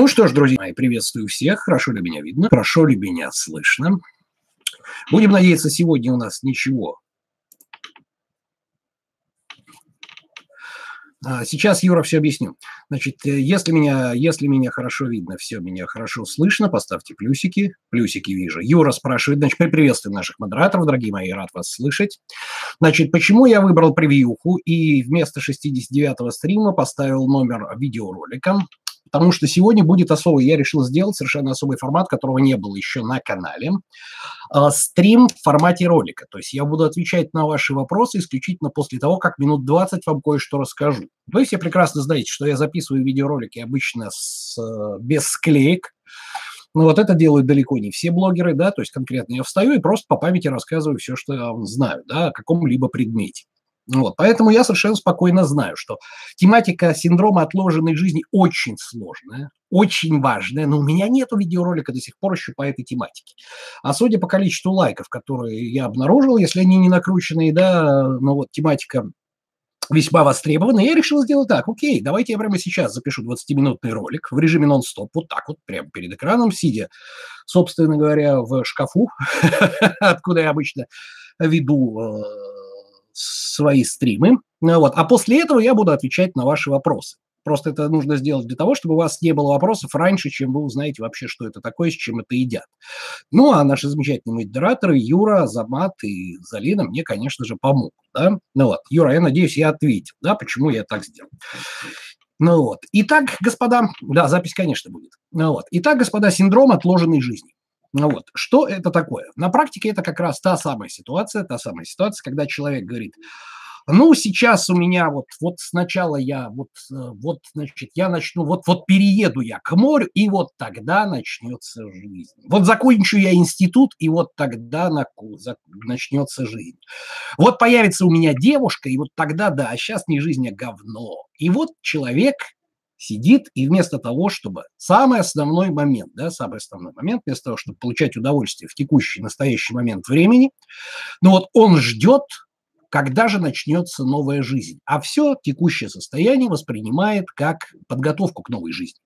Ну что ж, друзья мои, приветствую всех. Хорошо ли меня видно? Хорошо ли меня слышно? Будем надеяться, сегодня у нас ничего А, сейчас Юра все объясню. Значит, э, если меня, если меня хорошо видно, все меня хорошо слышно, поставьте плюсики. Плюсики вижу. Юра спрашивает, значит, приветствуем наших модераторов, дорогие мои, рад вас слышать. Значит, почему я выбрал превьюху и вместо 69-го стрима поставил номер видеоролика? Потому что сегодня будет особый, я решил сделать совершенно особый формат, которого не было еще на канале, а, стрим в формате ролика. То есть я буду отвечать на ваши вопросы исключительно после того, как минут 20 вам кое-что расскажу. Есть я прекрасно знаете, что я записываю видеоролики обычно с, э, без склеек, ну, вот это делают далеко не все блогеры, да, то есть конкретно я встаю и просто по памяти рассказываю все, что я знаю, да, о каком-либо предмете. Вот, поэтому я совершенно спокойно знаю, что тематика синдрома отложенной жизни очень сложная, очень важная, но у меня нет видеоролика до сих пор еще по этой тематике. А судя по количеству лайков, которые я обнаружил, если они не накрученные, да, ну вот тематика весьма востребована, я решил сделать так, окей, давайте я прямо сейчас запишу 20-минутный ролик в режиме нон-стоп, вот так вот, прямо перед экраном, сидя, собственно говоря, в шкафу, откуда я обычно веду э, свои стримы. Вот. А после этого я буду отвечать на ваши вопросы. Просто это нужно сделать для того, чтобы у вас не было вопросов раньше, чем вы узнаете вообще, что это такое, с чем это едят. Ну, а наши замечательные модераторы Юра, Замат и Залина мне, конечно же, помогут. Да? Ну вот, Юра, я надеюсь, я ответил, да, почему я так сделал. Ну вот. Итак, господа, да, запись, конечно, будет. Ну вот. Итак, господа, синдром отложенной жизни. Ну вот, что это такое? На практике это как раз та самая ситуация, та самая ситуация, когда человек говорит, ну, сейчас у меня вот, вот сначала я, вот, э, вот, значит, я начну, вот, вот перееду я к морю, и вот тогда начнется жизнь. Вот закончу я институт, и вот тогда на, начнется жизнь. Вот появится у меня девушка, и вот тогда, да, а сейчас не жизнь, а говно. И вот человек сидит и вместо того, чтобы самый основной момент, да, самый основной момент, вместо того, чтобы получать удовольствие в текущий, настоящий момент времени, ну вот он ждет, когда же начнется новая жизнь. А все текущее состояние воспринимает как подготовку к новой жизни.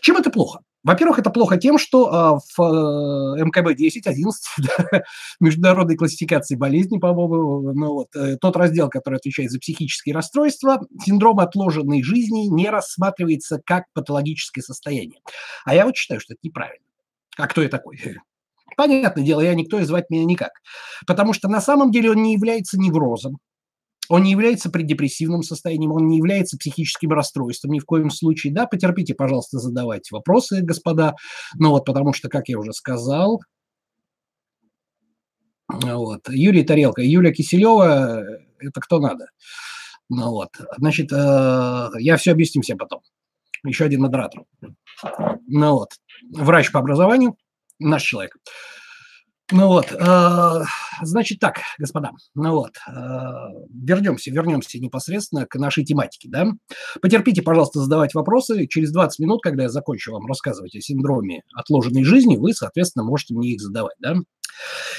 Чем это плохо? Во-первых, это плохо тем, что а, в э, МКБ-10, 11, да, международной классификации болезней, по-моему, ну, вот, э, тот раздел, который отвечает за психические расстройства, синдром отложенной жизни не рассматривается как патологическое состояние. А я вот считаю, что это неправильно. А кто я такой? Понятное дело, я никто и звать меня никак. Потому что на самом деле он не является неврозом, он не является преддепрессивным состоянием, он не является психическим расстройством ни в коем случае. Да, потерпите, пожалуйста, задавайте вопросы, господа. Ну вот, потому что, как я уже сказал, вот, Юрий Тарелка, Юлия Киселева, это кто надо. Ну вот, значит, э, я все объясню всем потом. Еще один модератор. Ну вот, врач по образованию, наш человек. Ну вот, э, значит так, господа, ну вот, э, вернемся, вернемся непосредственно к нашей тематике, да. Потерпите, пожалуйста, задавать вопросы. Через 20 минут, когда я закончу вам рассказывать о синдроме отложенной жизни, вы, соответственно, можете мне их задавать, да.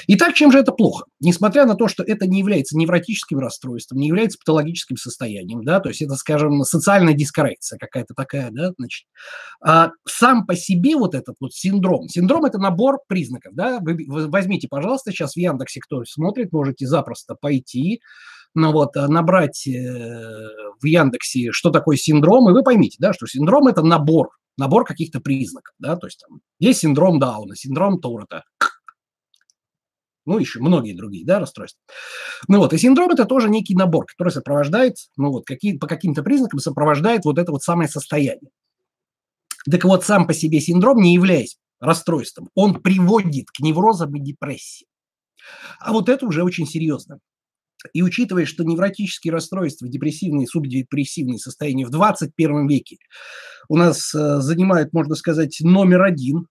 Итак, чем же это плохо? Несмотря на то, что это не является невротическим расстройством, не является патологическим состоянием, да, то есть это, скажем, социальная дискоррекция какая-то такая, да, значит, а сам по себе вот этот вот синдром, синдром – это набор признаков, да, вы, возьмите, пожалуйста, сейчас в Яндексе, кто смотрит, можете запросто пойти, ну вот, а, набрать э, в Яндексе, что такое синдром, и вы поймите, да, что синдром – это набор, набор каких-то признаков, да, то есть там есть синдром Дауна, синдром Торрета, ну, еще многие другие, да, расстройства. Ну вот, и синдром – это тоже некий набор, который сопровождает, ну вот, какие, по каким-то признакам сопровождает вот это вот самое состояние. Так вот, сам по себе синдром, не являясь расстройством, он приводит к неврозам и депрессии. А вот это уже очень серьезно. И учитывая, что невротические расстройства, депрессивные, субдепрессивные состояния в 21 веке у нас э, занимают, можно сказать, номер один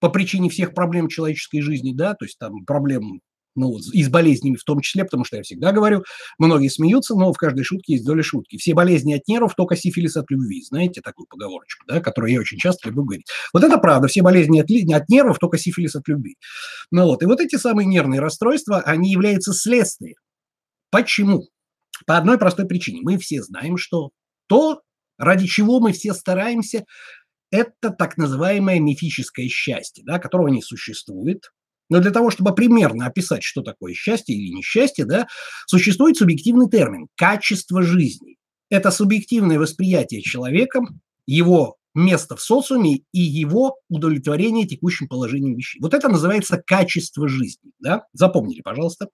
по причине всех проблем человеческой жизни, да, то есть там проблем ну, и с болезнями в том числе, потому что я всегда говорю, многие смеются, но в каждой шутке есть доля шутки. Все болезни от нервов, только сифилис от любви. Знаете такую поговорочку, да, которую я очень часто люблю говорить. Вот это правда, все болезни от, от нервов, только сифилис от любви. Ну вот, и вот эти самые нервные расстройства, они являются следствием. Почему? По одной простой причине. Мы все знаем, что то, ради чего мы все стараемся, это так называемое мифическое счастье, да, которого не существует. Но для того, чтобы примерно описать, что такое счастье или несчастье, да, существует субъективный термин – качество жизни. Это субъективное восприятие человеком его место в социуме и его удовлетворение текущим положением вещей. Вот это называется качество жизни. Да? Запомнили, пожалуйста.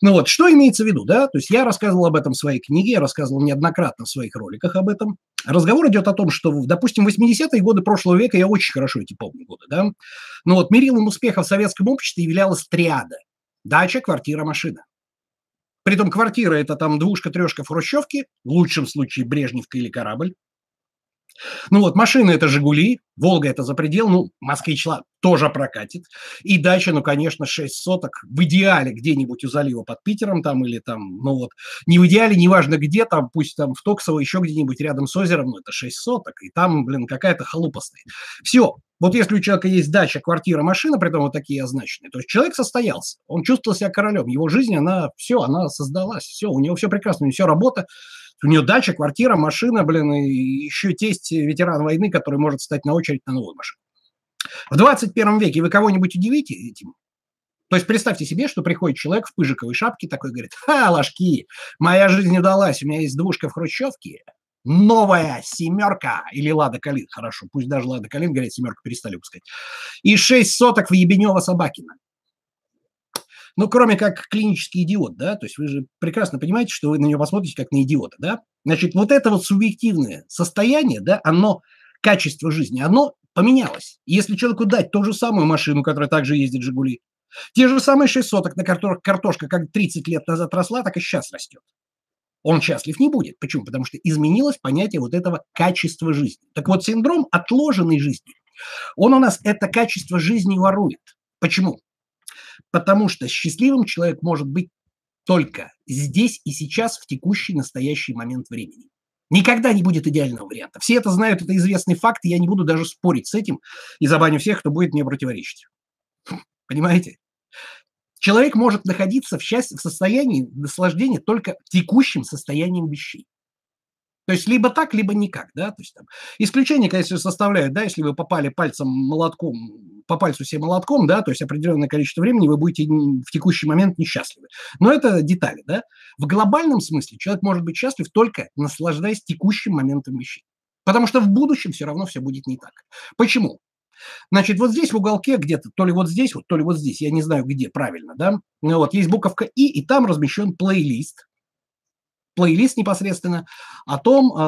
Ну вот, что имеется в виду, да? То есть я рассказывал об этом в своей книге, я рассказывал неоднократно в своих роликах об этом. Разговор идет о том, что, допустим, 80-е годы прошлого века, я очень хорошо эти помню годы, да? Но вот мерилом успеха в советском обществе являлась триада. Дача, квартира, машина. Притом квартира – это там двушка-трешка в хрущевке, в лучшем случае Брежневка или корабль. Ну вот, машины – это «Жигули», «Волга» – это за предел, ну, «Москвич» тоже прокатит. И дача, ну, конечно, 6 соток, в идеале где-нибудь у залива под Питером там или там, ну вот, не в идеале, неважно где, там, пусть там в Токсово, еще где-нибудь рядом с озером, ну, это 6 соток, и там, блин, какая-то халупа стоит. Все, вот если у человека есть дача, квартира, машина, при этом вот такие означенные, то есть человек состоялся, он чувствовал себя королем, его жизнь, она, все, она создалась, все, у него все прекрасно, у него все работа, у нее дача, квартира, машина, блин, и еще тесть ветеран войны, который может стать на очередь на новую машину. В 21 веке вы кого-нибудь удивите этим? То есть представьте себе, что приходит человек в пыжиковой шапке, такой говорит, ха, ложки, моя жизнь удалась, у меня есть двушка в Хрущевке, новая семерка или Лада Калин, хорошо, пусть даже Лада Калин, говорят, семерка перестали выпускать, и шесть соток в Ебенева-Собакина ну, кроме как клинический идиот, да, то есть вы же прекрасно понимаете, что вы на него посмотрите как на идиота, да. Значит, вот это вот субъективное состояние, да, оно, качество жизни, оно поменялось. Если человеку дать ту же самую машину, которая также ездит «Жигули», те же самые 6 соток, на которых картошка как 30 лет назад росла, так и сейчас растет. Он счастлив не будет. Почему? Потому что изменилось понятие вот этого качества жизни. Так вот, синдром отложенной жизни, он у нас это качество жизни ворует. Почему? Потому что счастливым человек может быть только здесь и сейчас, в текущий настоящий момент времени. Никогда не будет идеального варианта. Все это знают, это известный факт, и я не буду даже спорить с этим и забаню всех, кто будет мне противоречить. Понимаете? Человек может находиться в, счастье, в состоянии наслаждения только текущим состоянием вещей. То есть либо так, либо никак, да, то есть там исключение, конечно, составляют, да, если вы попали пальцем молотком, по пальцу себе молотком, да, то есть определенное количество времени вы будете в текущий момент несчастливы. Но это детали, да. В глобальном смысле человек может быть счастлив только наслаждаясь текущим моментом вещей. Потому что в будущем все равно все будет не так. Почему? Значит, вот здесь в уголке где-то, то ли вот здесь, вот, то ли вот здесь, я не знаю где правильно, да, вот есть буковка И, и там размещен плейлист, плейлист непосредственно о том, э,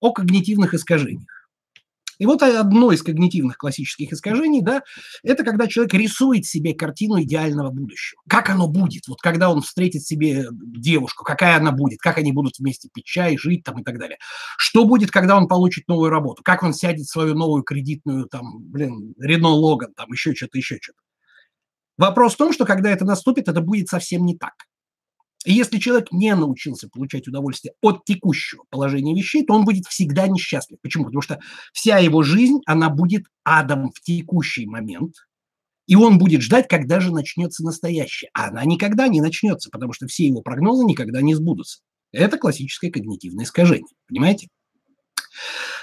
о когнитивных искажениях. И вот одно из когнитивных классических искажений, да, это когда человек рисует себе картину идеального будущего. Как оно будет, вот когда он встретит себе девушку, какая она будет, как они будут вместе пить чай, жить там и так далее. Что будет, когда он получит новую работу, как он сядет в свою новую кредитную, там, блин, Рено Логан, там, еще что-то, еще что-то. Вопрос в том, что когда это наступит, это будет совсем не так. И если человек не научился получать удовольствие от текущего положения вещей, то он будет всегда несчастлив. Почему? Потому что вся его жизнь, она будет адом в текущий момент, и он будет ждать, когда же начнется настоящее. А она никогда не начнется, потому что все его прогнозы никогда не сбудутся. Это классическое когнитивное искажение. Понимаете?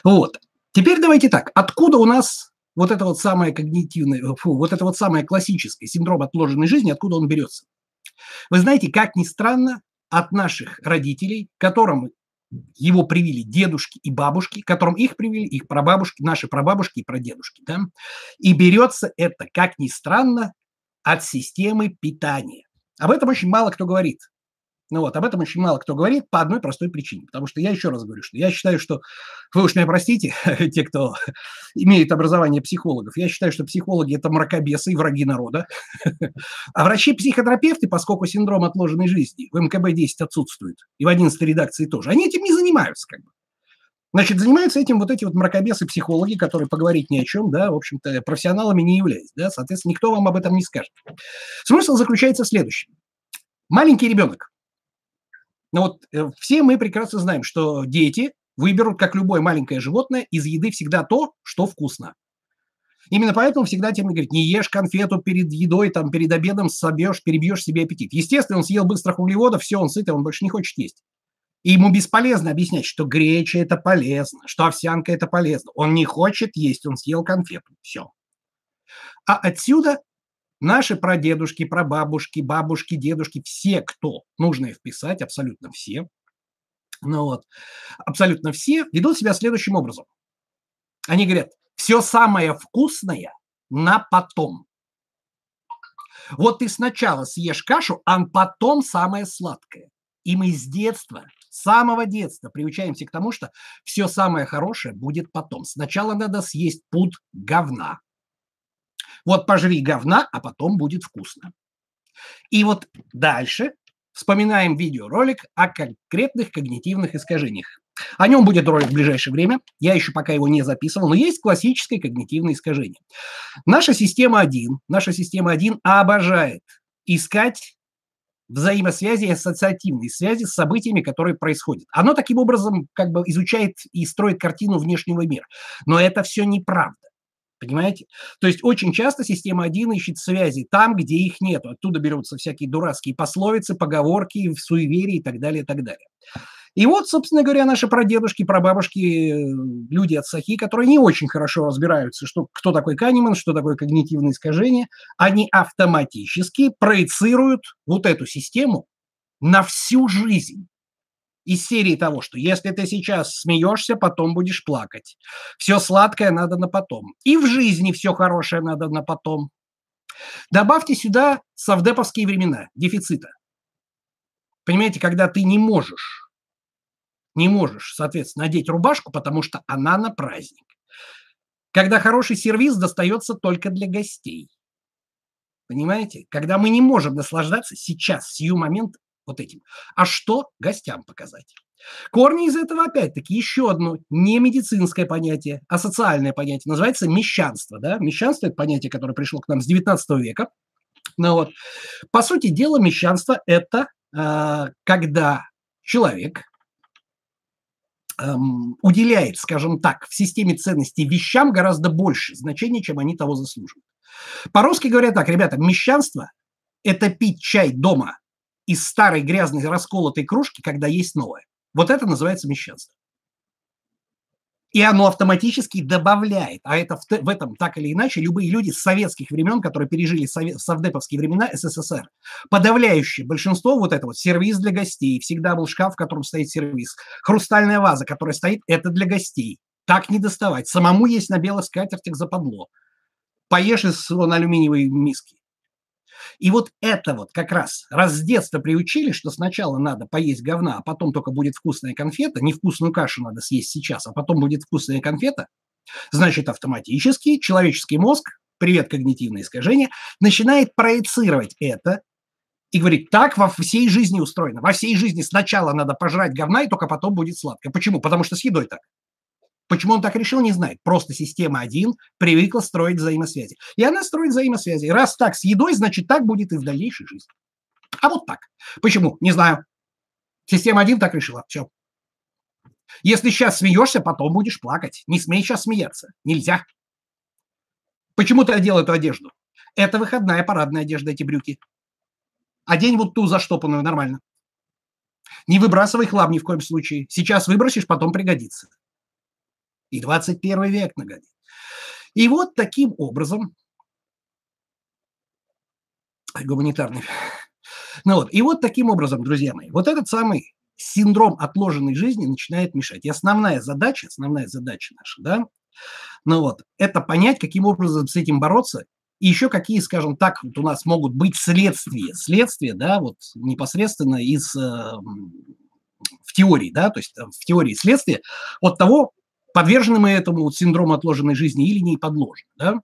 Вот. Теперь давайте так. Откуда у нас вот это вот самое когнитивное, фу, вот это вот самое классическое синдром отложенной жизни, откуда он берется? Вы знаете, как ни странно, от наших родителей, которым его привили дедушки и бабушки, которым их привили их прабабушки, наши прабабушки и прадедушки. Да? И берется это, как ни странно, от системы питания. Об этом очень мало кто говорит. Ну вот, об этом очень мало кто говорит по одной простой причине. Потому что я еще раз говорю, что я считаю, что, вы уж меня простите, те, кто имеет образование психологов, я считаю, что психологи – это мракобесы и враги народа. А врачи-психотерапевты, поскольку синдром отложенной жизни в МКБ-10 отсутствует, и в 11 редакции тоже, они этим не занимаются как бы. Значит, занимаются этим вот эти вот мракобесы-психологи, которые поговорить ни о чем, да, в общем-то, профессионалами не являются, да, соответственно, никто вам об этом не скажет. Смысл заключается в следующем. Маленький ребенок но вот э, все мы прекрасно знаем, что дети выберут, как любое маленькое животное, из еды всегда то, что вкусно. Именно поэтому всегда тем говорит, не ешь конфету перед едой, там, перед обедом собьешь, перебьешь себе аппетит. Естественно, он съел быстрых углеводов, все, он сытый, он больше не хочет есть. И ему бесполезно объяснять, что греча – это полезно, что овсянка – это полезно. Он не хочет есть, он съел конфету. Все. А отсюда наши прадедушки, прабабушки, бабушки, дедушки, все, кто нужно их вписать, абсолютно все, ну вот, абсолютно все ведут себя следующим образом. Они говорят, все самое вкусное на потом. Вот ты сначала съешь кашу, а потом самое сладкое. И мы с детства, с самого детства приучаемся к тому, что все самое хорошее будет потом. Сначала надо съесть пуд говна. Вот пожри говна, а потом будет вкусно. И вот дальше вспоминаем видеоролик о конкретных когнитивных искажениях. О нем будет ролик в ближайшее время. Я еще пока его не записывал, но есть классическое когнитивное искажение. Наша система 1, наша система 1 обожает искать взаимосвязи и ассоциативной связи с событиями, которые происходят. Оно таким образом как бы изучает и строит картину внешнего мира. Но это все неправда. Понимаете? То есть очень часто система 1 ищет связи там, где их нет. Оттуда берутся всякие дурацкие пословицы, поговорки, суеверия и так далее, и так далее. И вот, собственно говоря, наши прадедушки, прабабушки, э, люди от Сахи, которые не очень хорошо разбираются, что, кто такой Канеман, что такое когнитивное искажение, они автоматически проецируют вот эту систему на всю жизнь из серии того, что если ты сейчас смеешься, потом будешь плакать. Все сладкое надо на потом. И в жизни все хорошее надо на потом. Добавьте сюда совдеповские времена, дефицита. Понимаете, когда ты не можешь, не можешь, соответственно, надеть рубашку, потому что она на праздник. Когда хороший сервис достается только для гостей. Понимаете? Когда мы не можем наслаждаться сейчас, сию момент вот этим. А что гостям показать? Корни из этого опять-таки еще одно не медицинское понятие, а социальное понятие. Называется мещанство. Да? Мещанство – это понятие, которое пришло к нам с 19 века. Ну, вот. По сути дела, мещанство – это э, когда человек э, уделяет, скажем так, в системе ценностей вещам гораздо больше значения, чем они того заслуживают. По-русски говорят так, ребята, мещанство – это пить чай дома – из старой грязной расколотой кружки, когда есть новое. Вот это называется мещанство. И оно автоматически добавляет, а это в, в этом так или иначе любые люди с советских времен, которые пережили совет, совдеповские времена СССР, подавляющее большинство вот этого, сервис для гостей, всегда был шкаф, в котором стоит сервис, хрустальная ваза, которая стоит, это для гостей. Так не доставать. Самому есть на белых скатертях западло. Поешь из на алюминиевой миски. И вот это вот как раз, раз с детства приучили, что сначала надо поесть говна, а потом только будет вкусная конфета, невкусную кашу надо съесть сейчас, а потом будет вкусная конфета, значит автоматически человеческий мозг, привет когнитивное искажение, начинает проецировать это и говорит, так во всей жизни устроено. Во всей жизни сначала надо пожрать говна, и только потом будет сладко. Почему? Потому что с едой так. Почему он так решил, не знает. Просто система 1 привыкла строить взаимосвязи. И она строит взаимосвязи. Раз так с едой, значит так будет и в дальнейшей жизни. А вот так. Почему? Не знаю. Система 1 так решила. Все. Если сейчас смеешься, потом будешь плакать. Не смей сейчас смеяться. Нельзя. Почему ты одел эту одежду? Это выходная парадная одежда, эти брюки. Одень вот ту заштопанную нормально. Не выбрасывай хлам ни в коем случае. Сейчас выбросишь, потом пригодится. И 21 век нагонит. И вот таким образом гуманитарный. Ну вот, и вот таким образом, друзья мои, вот этот самый синдром отложенной жизни начинает мешать. И основная задача, основная задача наша, да, ну вот, это понять, каким образом с этим бороться, и еще какие, скажем так, вот у нас могут быть следствия, следствия, да, вот непосредственно из, э, в теории, да, то есть в теории следствия от того, подвержены мы этому синдрому отложенной жизни или не подложены, да?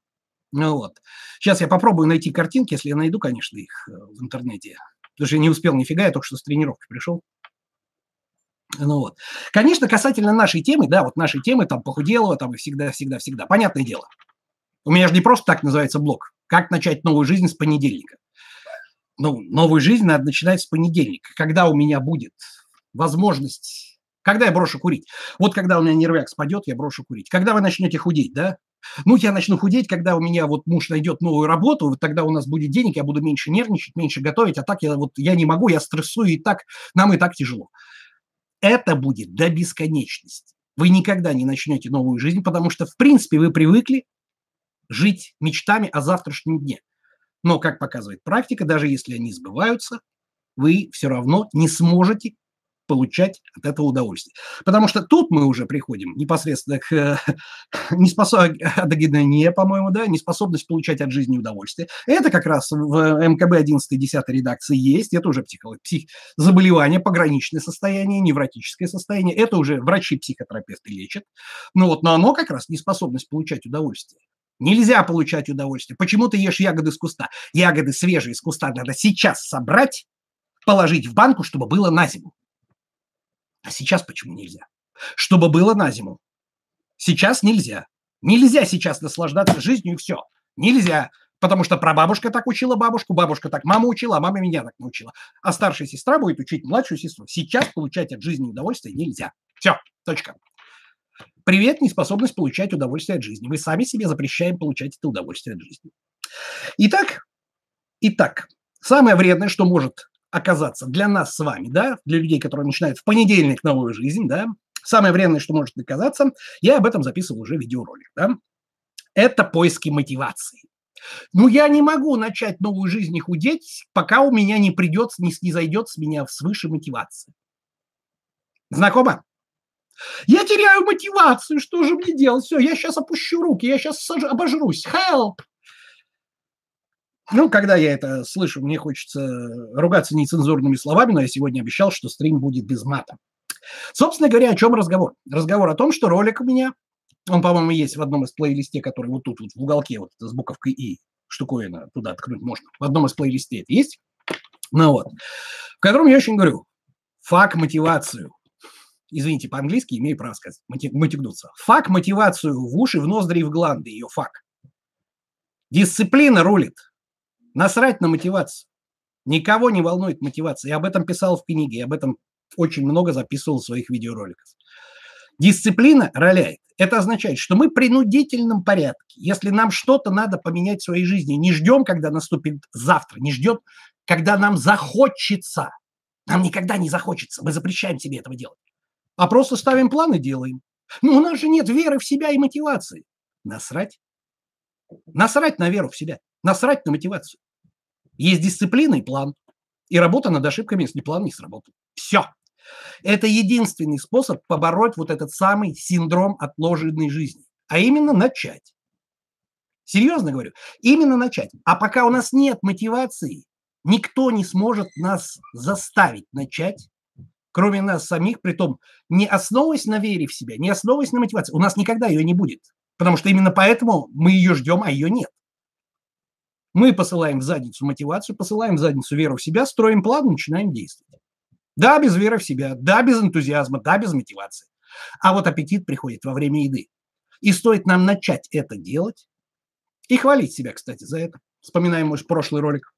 Ну, вот. Сейчас я попробую найти картинки, если я найду, конечно, их э, в интернете. Потому что не успел нифига, я только что с тренировки пришел. Ну вот. Конечно, касательно нашей темы, да, вот нашей темы, там, похуделого, там, и всегда, всегда, всегда. Понятное дело. У меня же не просто так называется блог. Как начать новую жизнь с понедельника? Ну, новую жизнь надо начинать с понедельника. Когда у меня будет возможность когда я брошу курить? Вот когда у меня нервяк спадет, я брошу курить. Когда вы начнете худеть, да? Ну, я начну худеть, когда у меня вот муж найдет новую работу, вот тогда у нас будет денег, я буду меньше нервничать, меньше готовить, а так я вот я не могу, я стрессую, и так нам и так тяжело. это будет до бесконечности. Вы никогда не начнете новую жизнь, потому что, в принципе, вы привыкли жить мечтами о завтрашнем дне. Но, как показывает практика, даже если они сбываются, вы все равно не сможете получать от этого удовольствие. Потому что тут мы уже приходим непосредственно к э, по-моему, да, неспособность получать от жизни удовольствие. Это как раз в МКБ 11-10 редакции есть, это уже психо, псих, заболевание, пограничное состояние, невротическое состояние, это уже врачи-психотерапевты лечат. Но вот, но оно как раз неспособность получать удовольствие. Нельзя получать удовольствие. Почему ты ешь ягоды с куста? Ягоды свежие с куста надо сейчас собрать, положить в банку, чтобы было на зиму. А сейчас почему нельзя? Чтобы было на зиму. Сейчас нельзя. Нельзя сейчас наслаждаться жизнью и все. Нельзя. Потому что прабабушка так учила бабушку, бабушка так маму учила, а мама меня так научила. А старшая сестра будет учить младшую сестру. Сейчас получать от жизни удовольствие нельзя. Все, точка. Привет, неспособность получать удовольствие от жизни. Мы сами себе запрещаем получать это удовольствие от жизни. Итак, итак, самое вредное, что может оказаться для нас с вами, да, для людей, которые начинают в понедельник новую жизнь, да, самое вредное, что может оказаться, я об этом записывал уже видеоролик, да, это поиски мотивации. Ну, я не могу начать новую жизнь и худеть, пока у меня не придет, не, зайдет с меня свыше мотивация. Знакомо? Я теряю мотивацию, что же мне делать? Все, я сейчас опущу руки, я сейчас обожрусь. Help! Ну, когда я это слышу, мне хочется ругаться нецензурными словами, но я сегодня обещал, что стрим будет без мата. Собственно говоря, о чем разговор? Разговор о том, что ролик у меня, он, по-моему, есть в одном из плейлисте, который вот тут, вот в уголке, вот с буковкой «и», штуковина туда ткнуть можно. В одном из плейлистей это есть. Ну вот. В котором я очень говорю, фак мотивацию. Извините, по-английски имею право сказать, мотивнуться. Фак мотивацию в уши, в ноздри и в гланды, ее фак. Дисциплина рулит. Насрать на мотивацию. Никого не волнует мотивация. Я об этом писал в книге, я об этом очень много записывал в своих видеороликах. Дисциплина роляет. Это означает, что мы в принудительном порядке. Если нам что-то надо поменять в своей жизни, не ждем, когда наступит завтра, не ждем, когда нам захочется. Нам никогда не захочется. Мы запрещаем себе этого делать. А просто ставим план и делаем. Но у нас же нет веры в себя и мотивации. Насрать. Насрать на веру в себя. Насрать на мотивацию. Есть дисциплина и план. И работа над ошибками, если план не сработал. Все. Это единственный способ побороть вот этот самый синдром отложенной жизни. А именно начать. Серьезно говорю, именно начать. А пока у нас нет мотивации, никто не сможет нас заставить начать, кроме нас самих, при том не основываясь на вере в себя, не основываясь на мотивации. У нас никогда ее не будет. Потому что именно поэтому мы ее ждем, а ее нет. Мы посылаем в задницу мотивацию, посылаем в задницу веру в себя, строим план, начинаем действовать. Да, без веры в себя, да, без энтузиазма, да, без мотивации. А вот аппетит приходит во время еды. И стоит нам начать это делать и хвалить себя, кстати, за это. Вспоминаем мой прошлый ролик.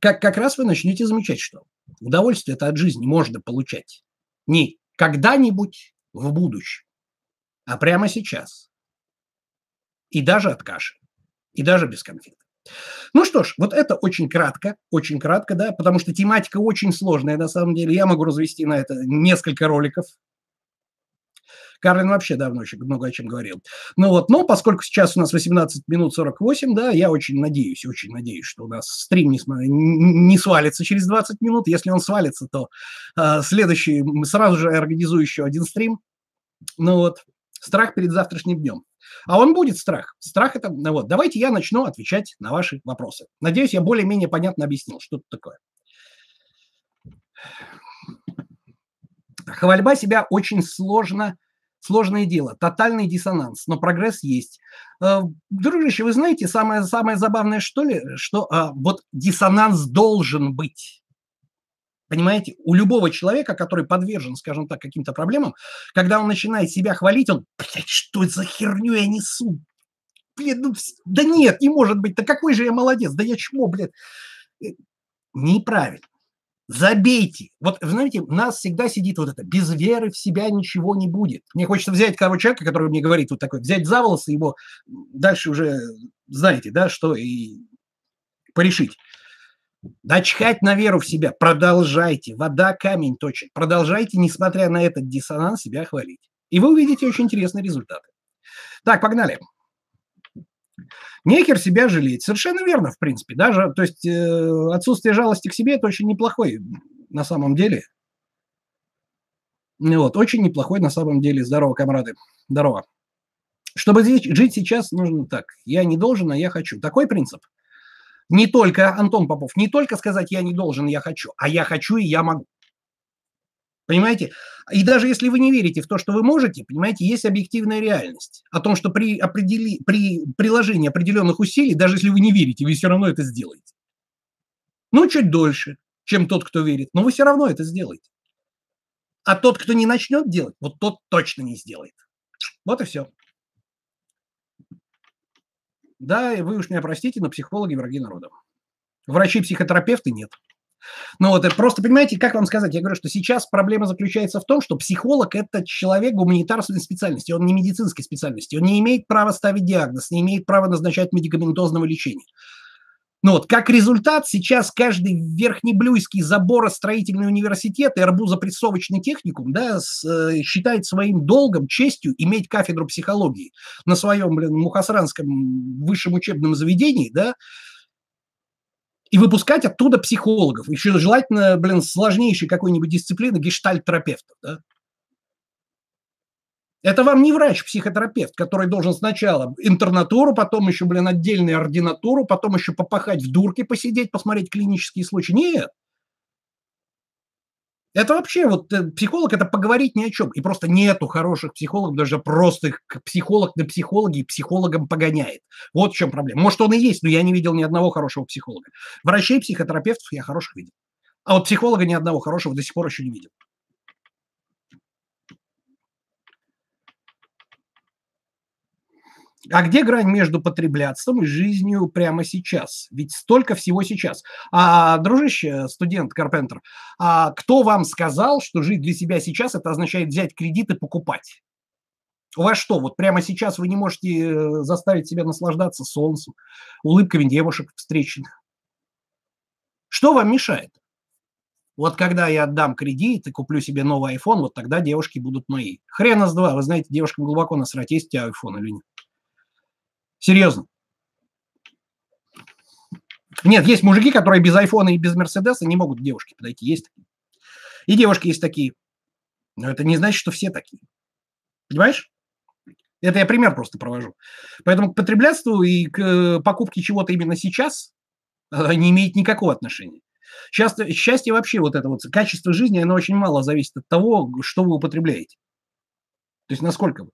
Как, как раз вы начнете замечать, что удовольствие это от жизни можно получать не когда-нибудь в будущем, а прямо сейчас. И даже от каши и даже без конфет. Ну что ж, вот это очень кратко, очень кратко, да, потому что тематика очень сложная на самом деле. Я могу развести на это несколько роликов. Карлин вообще давно еще много о чем говорил. Ну вот, но поскольку сейчас у нас 18 минут 48, да, я очень надеюсь, очень надеюсь, что у нас стрим не, не свалится через 20 минут. Если он свалится, то э, следующий, сразу же организую еще один стрим. Ну вот, страх перед завтрашним днем. А он будет страх. Страх это... Ну вот, давайте я начну отвечать на ваши вопросы. Надеюсь, я более-менее понятно объяснил, что это такое. Хвальба себя очень сложно, сложное дело, тотальный диссонанс, но прогресс есть. Э, дружище, вы знаете, самое, самое забавное, что ли, что а, вот диссонанс должен быть. Понимаете, у любого человека, который подвержен, скажем так, каким-то проблемам, когда он начинает себя хвалить, он, блядь, что за херню я несу? Блин, ну, да нет, не может быть, да какой же я молодец, да я чмо, блядь. Э, неправильно. Забейте. Вот, знаете, у нас всегда сидит вот это, без веры в себя ничего не будет. Мне хочется взять того человека, который мне говорит вот такой, взять за волосы его, дальше уже знаете, да, что и порешить. Да чхать на веру в себя. Продолжайте. Вода камень точит. Продолжайте, несмотря на этот диссонанс, себя хвалить. И вы увидите очень интересные результаты. Так, погнали. Нехер себя жалеть. Совершенно верно, в принципе. Даже, то есть э, отсутствие жалости к себе – это очень неплохой на самом деле. Вот, очень неплохой на самом деле. Здорово, комрады. Здорово. Чтобы жить сейчас, нужно так. Я не должен, а я хочу. Такой принцип. Не только, Антон Попов, не только сказать «я не должен, я хочу», а «я хочу и я могу». Понимаете? И даже если вы не верите в то, что вы можете, понимаете, есть объективная реальность о том, что при, определи, при приложении определенных усилий, даже если вы не верите, вы все равно это сделаете. Ну, чуть дольше, чем тот, кто верит, но вы все равно это сделаете. А тот, кто не начнет делать, вот тот точно не сделает. Вот и все. Да, и вы уж меня простите, но психологи враги народа. Врачи-психотерапевты нет. Ну вот, просто понимаете, как вам сказать, я говорю, что сейчас проблема заключается в том, что психолог – это человек гуманитарной специальности, он не медицинской специальности, он не имеет права ставить диагноз, не имеет права назначать медикаментозного лечения. Ну вот, как результат, сейчас каждый верхнеблюйский заборостроительный университет и арбузопрессовочный техникум да, с, э, считает своим долгом, честью иметь кафедру психологии на своем, блин, мухасранском высшем учебном заведении, да, и выпускать оттуда психологов. Еще желательно, блин, сложнейшей какой-нибудь дисциплины гештальт-терапевтов. Да? Это вам не врач-психотерапевт, который должен сначала интернатуру, потом еще, блин, отдельную ординатуру, потом еще попахать в дурке, посидеть, посмотреть клинические случаи. Нет. Это вообще вот э, психолог – это поговорить ни о чем. И просто нету хороших психологов, даже просто психолог на психологи психологом погоняет. Вот в чем проблема. Может, он и есть, но я не видел ни одного хорошего психолога. Врачей, психотерапевтов я хороших видел. А вот психолога ни одного хорошего до сих пор еще не видел. А где грань между потреблятством и жизнью прямо сейчас? Ведь столько всего сейчас. А, дружище, студент Карпентер, а кто вам сказал, что жить для себя сейчас это означает взять кредит и покупать? У вас что, вот прямо сейчас вы не можете э, заставить себя наслаждаться солнцем, улыбками девушек встреченных? Что вам мешает? Вот когда я отдам кредит и куплю себе новый iPhone, вот тогда девушки будут мои. Хрена с два. Вы знаете, девушкам глубоко насрать, есть у тебя iPhone или нет. Серьезно. Нет, есть мужики, которые без айфона и без Мерседеса не могут к девушке подойти. Есть такие. И девушки есть такие. Но это не значит, что все такие. Понимаешь? Это я пример просто провожу. Поэтому к потреблятству и к э, покупке чего-то именно сейчас э, не имеет никакого отношения. Счастье, счастье вообще, вот это вот качество жизни, оно очень мало зависит от того, что вы употребляете. То есть насколько вы.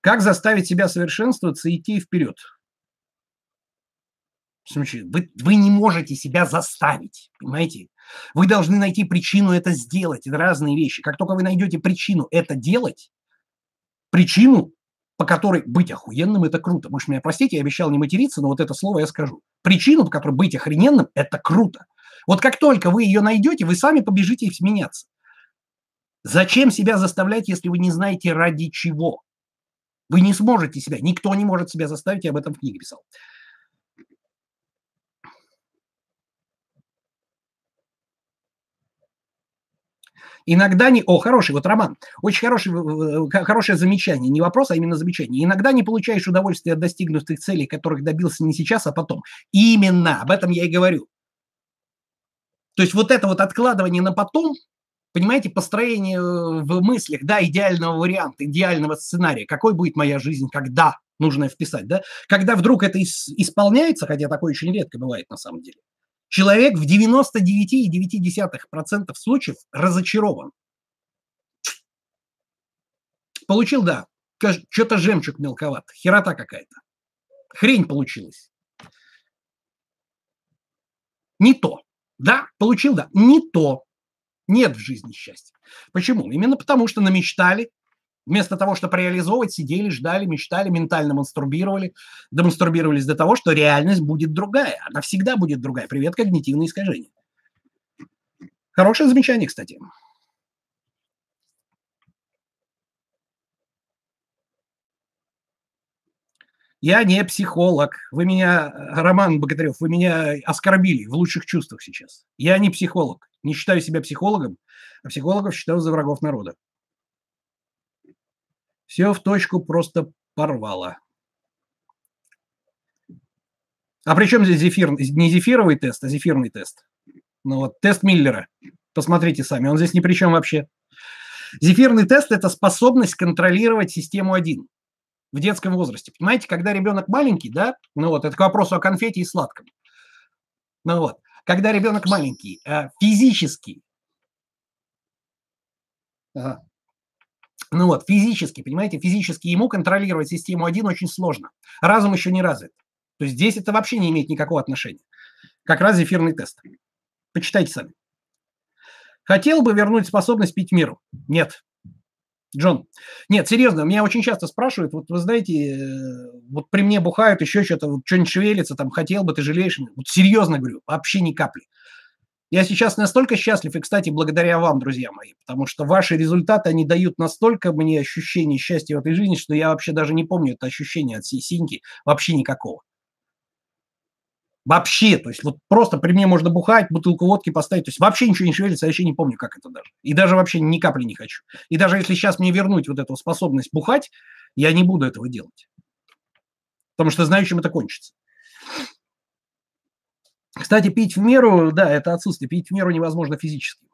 Как заставить себя совершенствоваться и идти вперед? Вы, вы не можете себя заставить, понимаете? Вы должны найти причину это сделать. Это разные вещи. Как только вы найдете причину это делать, причину, по которой быть охуенным – это круто. Вы же меня простите, я обещал не материться, но вот это слово я скажу. Причину, по которой быть охрененным – это круто. Вот как только вы ее найдете, вы сами побежите меняться. Зачем себя заставлять, если вы не знаете ради чего? Вы не сможете себя, никто не может себя заставить, я об этом в книге писал. Иногда не... О, хороший, вот Роман, очень хороший, хорошее замечание, не вопрос, а именно замечание. Иногда не получаешь удовольствия от достигнутых целей, которых добился не сейчас, а потом. Именно, об этом я и говорю. То есть вот это вот откладывание на потом, понимаете, построение э, в мыслях, да, идеального варианта, идеального сценария, какой будет моя жизнь, когда нужно вписать, да, когда вдруг это исполняется, хотя такое очень редко бывает на самом деле, человек в 99,9% случаев разочарован. Получил, да, что-то жемчуг мелковат, херота какая-то. Хрень получилась. Не то. Да, получил, да, не то. Нет в жизни счастья. Почему? Именно потому, что намечтали, вместо того, чтобы реализовывать, сидели, ждали, мечтали, ментально мастурбировали, демонструбировались до того, что реальность будет другая. Она всегда будет другая. Привет, когнитивные искажения. Хорошее замечание, кстати. Я не психолог. Вы меня, Роман Богатырев, вы меня оскорбили в лучших чувствах сейчас. Я не психолог. Не считаю себя психологом, а психологов считаю за врагов народа. Все в точку просто порвало. А при чем здесь зефир? Не зефировый тест, а зефирный тест. Ну вот, тест Миллера. Посмотрите сами, он здесь ни при чем вообще. Зефирный тест – это способность контролировать систему 1 в детском возрасте. Понимаете, когда ребенок маленький, да, ну вот, это к вопросу о конфете и сладком. Ну вот, когда ребенок маленький, э, физически, ну вот, физически, понимаете, физически ему контролировать систему 1 очень сложно. Разум еще не развит. То есть здесь это вообще не имеет никакого отношения. Как раз зефирный тест. Почитайте сами. Хотел бы вернуть способность пить миру? Нет. Джон, нет, серьезно, меня очень часто спрашивают, вот вы знаете, э, вот при мне бухают, еще что-то, вот что-нибудь шевелится, там, хотел бы, ты жалеешь? Вот серьезно говорю, вообще ни капли. Я сейчас настолько счастлив, и, кстати, благодаря вам, друзья мои, потому что ваши результаты, они дают настолько мне ощущение счастья в этой жизни, что я вообще даже не помню это ощущение от синьки, вообще никакого. Вообще, то есть вот просто при мне можно бухать, бутылку водки поставить, то есть вообще ничего не шевелится, я вообще не помню, как это даже. И даже вообще ни капли не хочу. И даже если сейчас мне вернуть вот эту способность бухать, я не буду этого делать. Потому что знаю, чем это кончится. Кстати, пить в меру, да, это отсутствие. Пить в меру невозможно физически.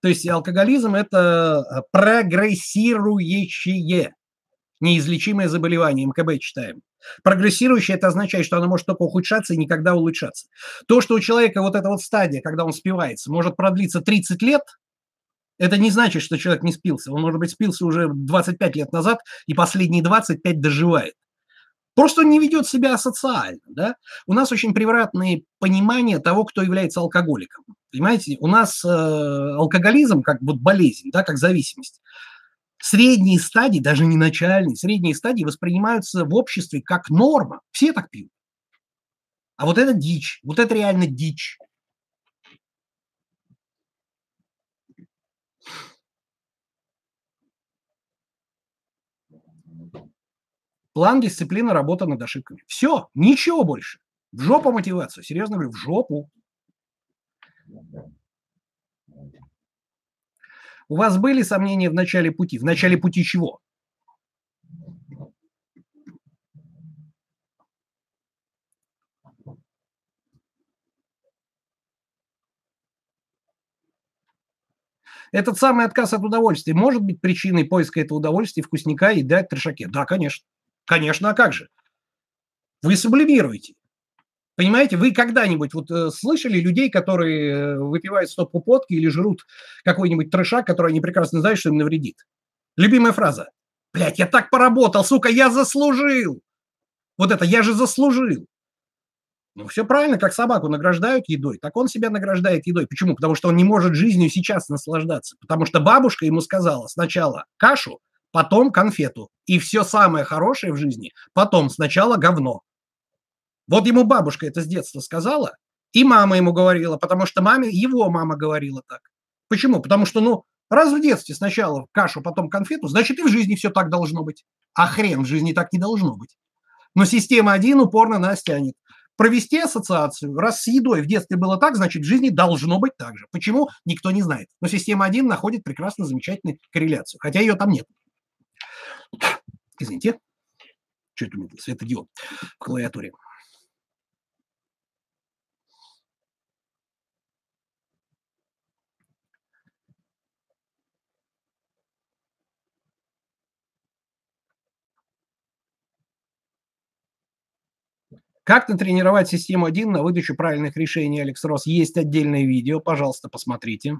То есть алкоголизм – это прогрессирующее неизлечимое заболевание, МКБ читаем. Прогрессирующее – это означает, что оно может только ухудшаться и никогда улучшаться. То, что у человека вот эта вот стадия, когда он спивается, может продлиться 30 лет, это не значит, что человек не спился. Он, может быть, спился уже 25 лет назад и последние 25 доживает. Просто он не ведет себя асоциально. Да? У нас очень превратное понимание того, кто является алкоголиком. Понимаете, у нас э, алкоголизм как вот болезнь, да, как зависимость. Средние стадии, даже не начальные, средние стадии воспринимаются в обществе как норма. Все так пьют. А вот это дичь, вот это реально дичь. План, дисциплина, работа над ошибками. Все, ничего больше. В жопу мотивацию. Серьезно говорю, в жопу. У вас были сомнения в начале пути? В начале пути чего? Этот самый отказ от удовольствия может быть причиной поиска этого удовольствия, вкусника и дать трешаке? Да, конечно. Конечно, а как же? Вы сублимируете. Понимаете, вы когда-нибудь вот э, слышали людей, которые э, выпивают стопку водки или жрут какой-нибудь трешак, который они прекрасно знают, что им навредит? Любимая фраза. Блять, я так поработал, сука, я заслужил. Вот это, я же заслужил. Ну, все правильно, как собаку награждают едой, так он себя награждает едой. Почему? Потому что он не может жизнью сейчас наслаждаться. Потому что бабушка ему сказала сначала кашу, потом конфету. И все самое хорошее в жизни потом. Сначала говно. Вот ему бабушка это с детства сказала, и мама ему говорила, потому что маме, его мама говорила так. Почему? Потому что, ну, раз в детстве сначала кашу, потом конфету, значит и в жизни все так должно быть. А хрен в жизни так не должно быть. Но система один упорно нас тянет. Провести ассоциацию. Раз с едой в детстве было так, значит в жизни должно быть так же. Почему? Никто не знает. Но система один находит прекрасно замечательную корреляцию, хотя ее там нет. Извините. Что это у меня светодиод в клавиатуре? Как натренировать систему 1 на выдачу правильных решений, Алекс Рос? Есть отдельное видео, пожалуйста, посмотрите.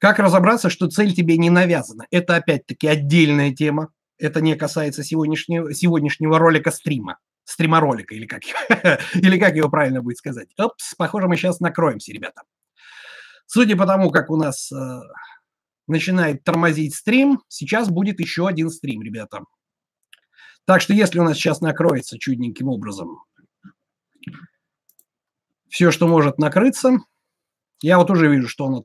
Как разобраться, что цель тебе не навязана? Это опять-таки отдельная тема. Это не касается сегодняшнего, сегодняшнего ролика стрима. Стриморолика, или как, или как его правильно будет сказать. Опс, похоже, мы сейчас накроемся, ребята. Судя по тому, как у нас э, начинает тормозить стрим, сейчас будет еще один стрим, ребята. Так что если у нас сейчас накроется чудненьким образом все, что может накрыться, я вот уже вижу, что оно